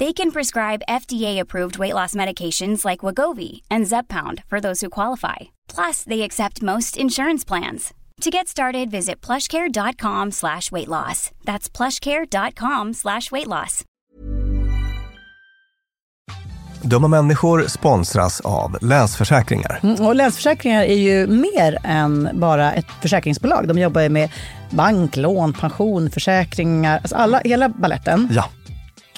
They can prescribe FDA-approved weight loss medications like Wagovi and Zepbound for those who qualify. Plus, they accept most insurance plans. To get started, visit plushcare.com slash weight loss. That's plushcare.com slash weight loss. Dumma människor sponsras av Länsförsäkringar. Mm, och Länsförsäkringar är ju mer än bara ett försäkringsbolag. De jobbar ju med bank, lån, pension, försäkringar, alltså alla, hela balletten. Ja.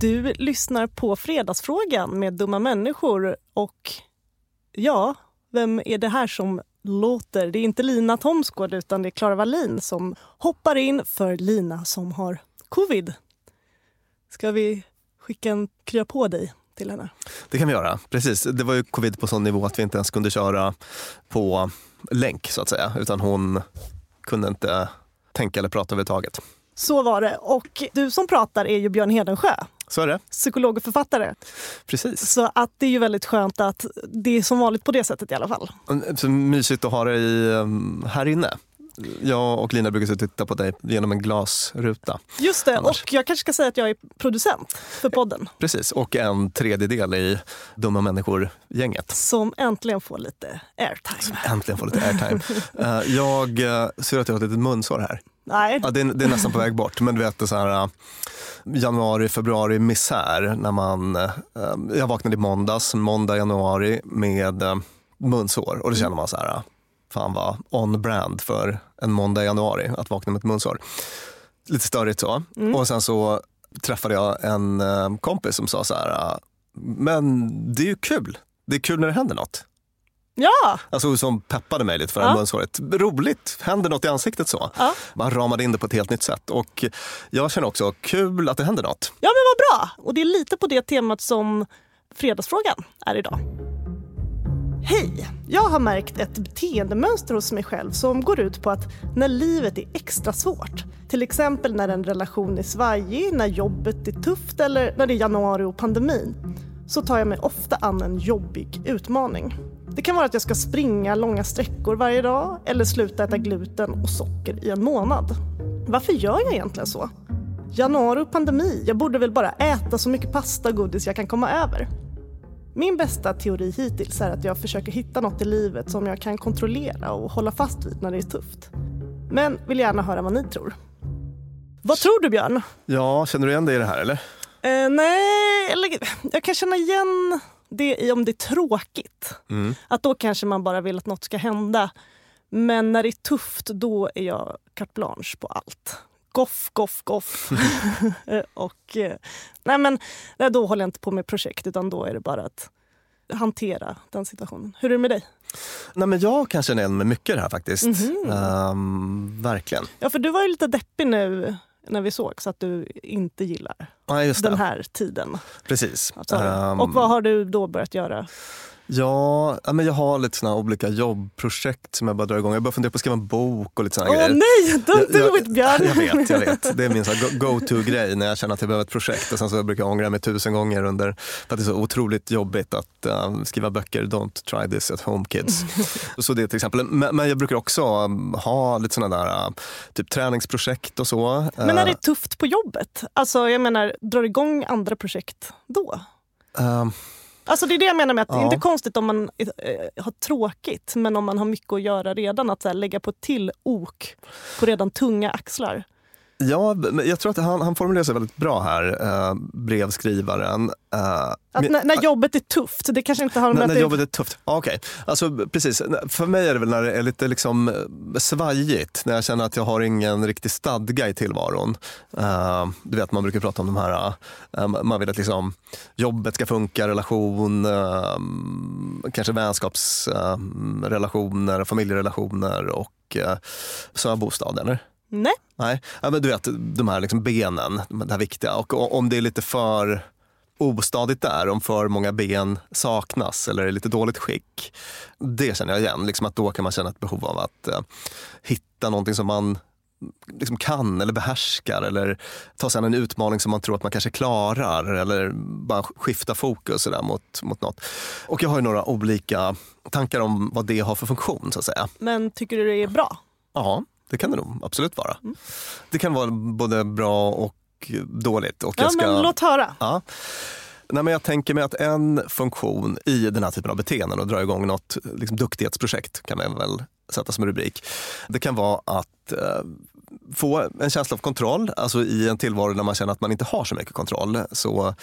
Du lyssnar på Fredagsfrågan med dumma människor och ja, vem är det här som låter? Det är inte Lina Thomsgård utan det är Klara Wallin som hoppar in för Lina som har covid. Ska vi skicka en krya på dig till henne? Det kan vi göra, precis. Det var ju covid på sån nivå att vi inte ens kunde köra på länk så att säga. Utan hon kunde inte tänka eller prata överhuvudtaget. Så var det. Och du som pratar är ju Björn Hedensjö, Så är det. psykolog och författare. Precis. Så att det är ju väldigt skönt att det är som vanligt på det sättet i alla fall. Så mysigt att ha dig um, här inne. Jag och Lina brukar titta på dig genom en glasruta. Just det, Annars. och jag kanske ska säga att jag är producent för podden. Precis, och en tredjedel i Dumma människor-gänget. Som äntligen får lite airtime. Äntligen får lite airtime. Eh, jag uh, ser att jag har ett litet munsår här. Nej, Ja, det, är, det är nästan på väg bort, men du vet det så här uh, januari, februari misär när man, jag vaknade i måndags, måndag, januari med munsår och då känner man så här, fan vad on brand för en måndag i januari att vakna med ett munsår. Lite störigt så. Och sen så träffade jag en uh, kompis som sa så här, uh, men det är ju kul. Det är kul när det händer något. ja! Alltså som peppade mig lite för det här Ja. munsåret. Roligt, händer något i ansiktet så. Ja. Man ramade in det på ett helt nytt sätt. Och jag känner också kul att det händer något. Ja men vad bra! Och det är lite på det temat som Fredagsfrågan är idag. Hej! Jag har märkt ett beteendemönster hos mig själv som går ut på att när livet är extra svårt, till exempel när en relation är svajig, när jobbet är tufft eller när det är januari och pandemin, så tar jag mig ofta an en jobbig utmaning. Det kan vara att jag ska springa långa sträckor varje dag eller sluta äta gluten och socker i en månad. Varför gör jag egentligen så? Januari och pandemi, jag borde väl bara äta så mycket pasta och godis jag kan komma över. Min bästa teori hittills är att jag försöker hitta något i livet som jag kan kontrollera och hålla fast vid när det är tufft. Men vill gärna höra vad ni tror. Vad tror du Björn? Ja, känner du igen dig i det här eller? Eh, nej, eller jag kan känna igen det i om det är tråkigt. Mm. Att då kanske man bara vill att något ska hända. Men när det är tufft, då är jag carte blanche på allt. Goff, goff, goff. Och, eh, nej men, då håller jag inte på med projekt utan då är det bara att hantera den situationen. Hur är det med dig? Nej, men jag kan känna igen mig mycket i det här faktiskt. Mhm. Ehm, verkligen. Ja, för du var ju lite deppig nu när vi såg så att du inte gillar Ja, den här tiden. Precis. Ehm, och vad har du då börjat göra? Ja, men jag har lite såna olika jobbprojekt som jag bara drar igång. Jag börjar fundera på att skriva en bok och lite såna Åh grejer. nej, don't do Jag- it Björn! Jag vet, jag vet. Det är min go-to-grej när jag känner att jag behöver ett projekt. Och sen så brukar jag ångra mig tusen gånger under, för att det är så otroligt jobbigt att eh, skriva böcker. Don't try this at home kids. så det är till exempel. Men, men jag brukar också um, ha lite såna där uh, typ träningsprojekt och så. Men när det är Eh, tufft på jobbet, alltså jag menar, drar igång andra projekt då? ehm, Alltså det är det jag menar med att det är Ja. inte konstigt om man eh, har tråkigt, men om man har mycket att göra redan, att så lägga på ett till ok på redan tunga axlar. Ja, jag tror att han, han formulerar sig väldigt bra här, eh, brevskrivaren. Eh, Att när, när jobbet är tufft, det kanske inte har med När, när jobbet är tufft? Ja, Okej, alltså, precis. För mig är det väl när det är lite liksom eh, svajigt, när jag känner att jag har ingen riktig stadga i tillvaron. Eh, du vet, man brukar prata om de här, eh, man vill att liksom, jobbet ska funka, relation, kanske vänskapsrelationer, familjerelationer och så har bostad, eller? Nej. Nej, ja, men du vet de här liksom benen, det här viktiga. Och om det är lite för ostadigt där, om för många ben saknas eller är lite dåligt skick. Det känner jag igen, liksom att då kan man känna ett behov av att eh, hitta någonting som man liksom kan eller behärskar eller ta sig an en utmaning som man tror att man kanske klarar eller bara skifta fokus så där mot, mot något. Och jag har ju några olika tankar om vad det har för funktion så att säga. Men tycker du det är bra? Ja, det kan det nog absolut vara. Det kan vara både bra och dåligt. Och Ja, jag ska... men låt höra. Ja. Nej, men jag tänker mig att en funktion i den här typen av beteenden och dra igång något liksom, duktighetsprojekt kan man väl sätta som rubrik. Det kan vara att eh, få en känsla av kontroll, alltså i en tillvaro där man känner att man inte har så mycket kontroll. Så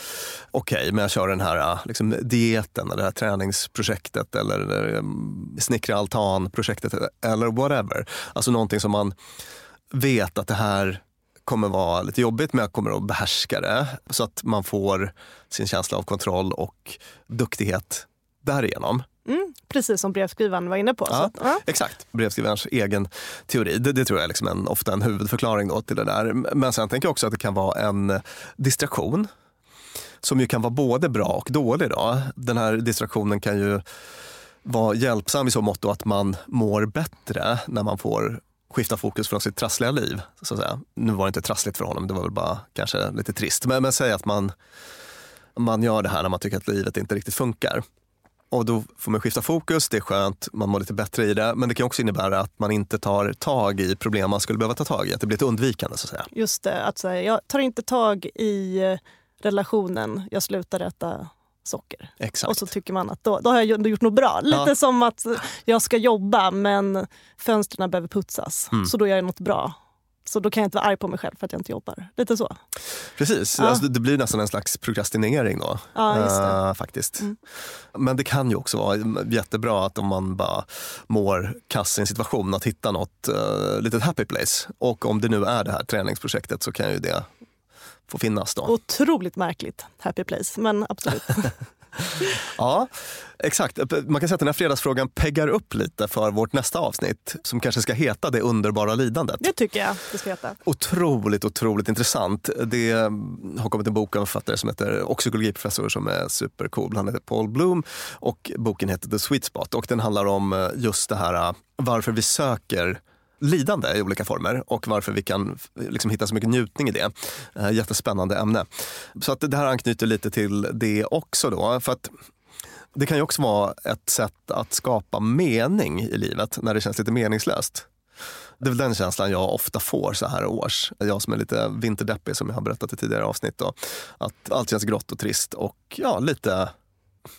okej, men jag kör den här äh, liksom, dieten eller det här träningsprojektet eller eller mm, snickra altan-projektet eller whatever. Alltså någonting som man vet att det här kommer vara lite jobbigt men jag kommer att behärska det. Så att man får sin känsla av kontroll och duktighet därigenom. Mm, precis som brevskrivaren var inne på. Ja, att, ja. Exakt, brevskrivarens egen teori. Det, det tror jag är liksom en, ofta en huvudförklaring då till det där. Men sen tänker jag också att det kan vara en distraktion som ju kan vara både bra och dålig. Då. Den här distraktionen kan ju vara hjälpsam i så mått att man mår bättre när man får skifta fokus från sitt trassliga liv. Så att säga. Nu var det inte trassligt för honom, det var väl bara kanske lite trist. Men, men säg att man, man gör det här när man tycker att livet inte riktigt funkar. Och då får man skifta fokus, det är skönt, man mår lite bättre i det. Men det kan också innebära att man inte tar tag i problem man skulle behöva ta tag i. Att det blir ett undvikande så att säga. Just det, att säga, jag tar inte tag i eh, relationen, jag slutar äta socker. Exakt. Och så tycker man att då, då har jag gjort något bra. Lite Ja. som att jag ska jobba men fönstren behöver putsas. Mm. Så då gör jag något bra. Så då kan jag inte vara arg på mig själv för att jag inte jobbar. Lite så. Precis, Ja. alltså, det blir nästan en slags prokrastinering då. Ja, eh, faktiskt. Mm. Men det kan ju också vara jättebra att om man bara mår kass i en situation, att hitta något uh, litet happy place. Och om det nu är det här träningsprojektet så kan ju det få finnas då. Otroligt märkligt happy place, men absolut. Ja, exakt. Man kan säga att den här fredagsfrågan peggar upp lite för vårt nästa avsnitt som kanske ska heta Det underbara lidandet. Det tycker jag det ska heta. Otroligt, otroligt intressant. Det har kommit en bok av en författare som heter, och psykologiprofessor som är supercool. Han heter Paul Bloom och boken heter The Sweet Spot och den handlar om eh, just det här eh, varför vi söker lidande i olika former och varför vi kan liksom hitta så mycket njutning i det. Eh, Jättespännande ämne. Så att det här anknyter lite till det också då. För att det kan ju också vara ett sätt att skapa mening i livet när det känns lite meningslöst. Det är väl den känslan jag ofta får så här års. Jag som är lite vinterdeppig som jag har berättat i tidigare avsnitt. Då. Att allt känns grått och trist och ja, lite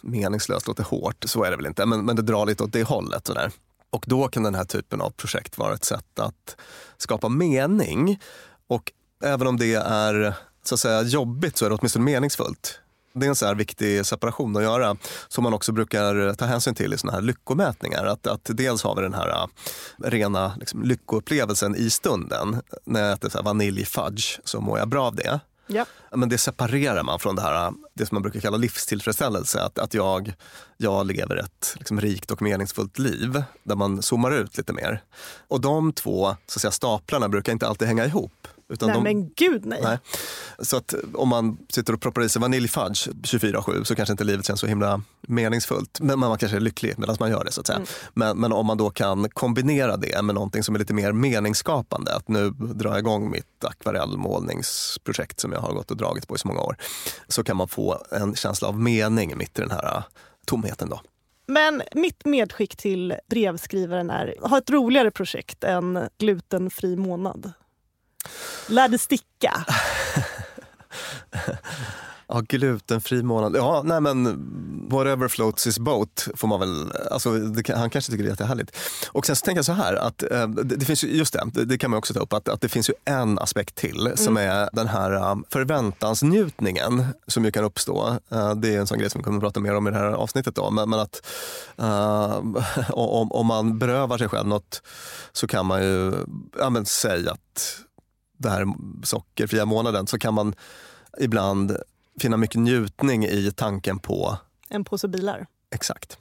meningslöst låter hårt. Så är det väl inte, men, men det drar lite åt det hållet. Sådär. Och då kan den här typen av projekt vara ett sätt att skapa mening. Och även om det är så att säga jobbigt så är det åtminstone meningsfullt. Det är en så här viktig separation att göra som man också brukar ta hänsyn till i såna här lyckomätningar. Att, att dels har vi den här äh, rena liksom, lyckoupplevelsen i stunden. När jag äter så här vaniljfudge så mår jag bra av det. Ja. Men det separerar man från det här, det som man brukar kalla livstillfredsställelse. Att, att jag, jag lever ett liksom, rikt och meningsfullt liv där man zoomar ut lite mer. Och de två så att säga, staplarna brukar inte alltid hänga ihop. Utan Nej de, men gud nej. Nej. Så att om man sitter och proppar i sig vaniljfudge 24-7 så kanske inte livet känns så himla meningsfullt. Men man kanske är lycklig medan man gör det. så att säga. Mm. Men, men om man då kan kombinera det med någonting som är lite mer meningsskapande. Att nu drar jag igång mitt akvarellmålningsprojekt som jag har gått och dragit på i så många år. Så kan man få en känsla av mening mitt i den här äh, tomheten. Då. Men mitt medskick till brevskrivaren är ha ett roligare projekt än glutenfri månad. Lär det sticka. Ja, glutenfri månad. Ja, nej men whatever floats his boat får man väl, alltså det, han kanske tycker det är jättehärligt. Och sen så tänker jag så här att eh, det, det finns ju, just det, det, det kan man också ta upp, att, att det finns ju en aspekt till som är den här eh, förväntansnjutningen som ju kan uppstå. Eh, det är en sån grej som vi kommer att prata mer om i det här avsnittet då, men, men att eh, om, om man berövar sig själv något så kan man ju, ja men säg att det här sockerfria månaden så kan man ibland finna mycket njutning i tanken på En påse bilar. exakt.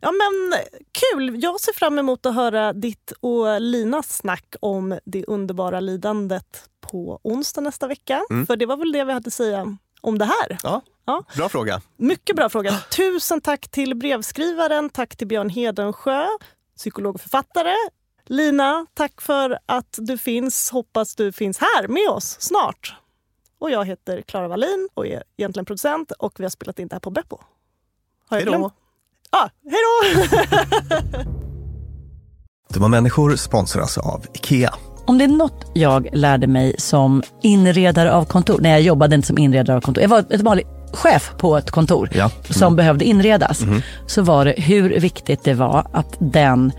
Ja men kul! Jag ser fram emot att höra ditt och Linas snack om det underbara lidandet på onsdag nästa vecka. Mm. För det var väl det vi hade att säga om det här. Ja, Ja. bra fråga. Mycket bra fråga. Tusen tack till brevskrivaren, tack till Björn Hedensjö, psykolog och författare. Lina, tack för att du finns. Hoppas du finns här med oss snart. Och jag heter Klara Wallin och är egentligen producent och vi har spelat in det här på Beppo. Har jag Hej då. glömt? Ja, hej då! Dumma människor sponsras av IKEA. Om det är något jag lärde mig som inredare av kontor, när jag jobbade inte som inredare av kontor, jag var ett vanligt chef på ett kontor Ja. som behövde inredas, så var det hur viktigt det var att den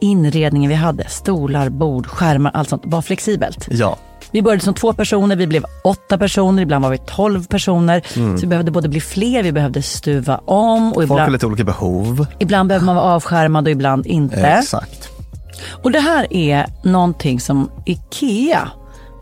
inredningen vi hade, stolar, bord, skärmar, allt sånt, var flexibelt. Ja, Vi började som två personer, vi blev åtta personer, ibland var vi tolv personer. Så vi behövde både bli fler, vi behövde stuva om och folk har ibland, lite olika behov. ibland behöver man vara avskärmad och ibland inte. Exakt. Och det här är någonting som IKEA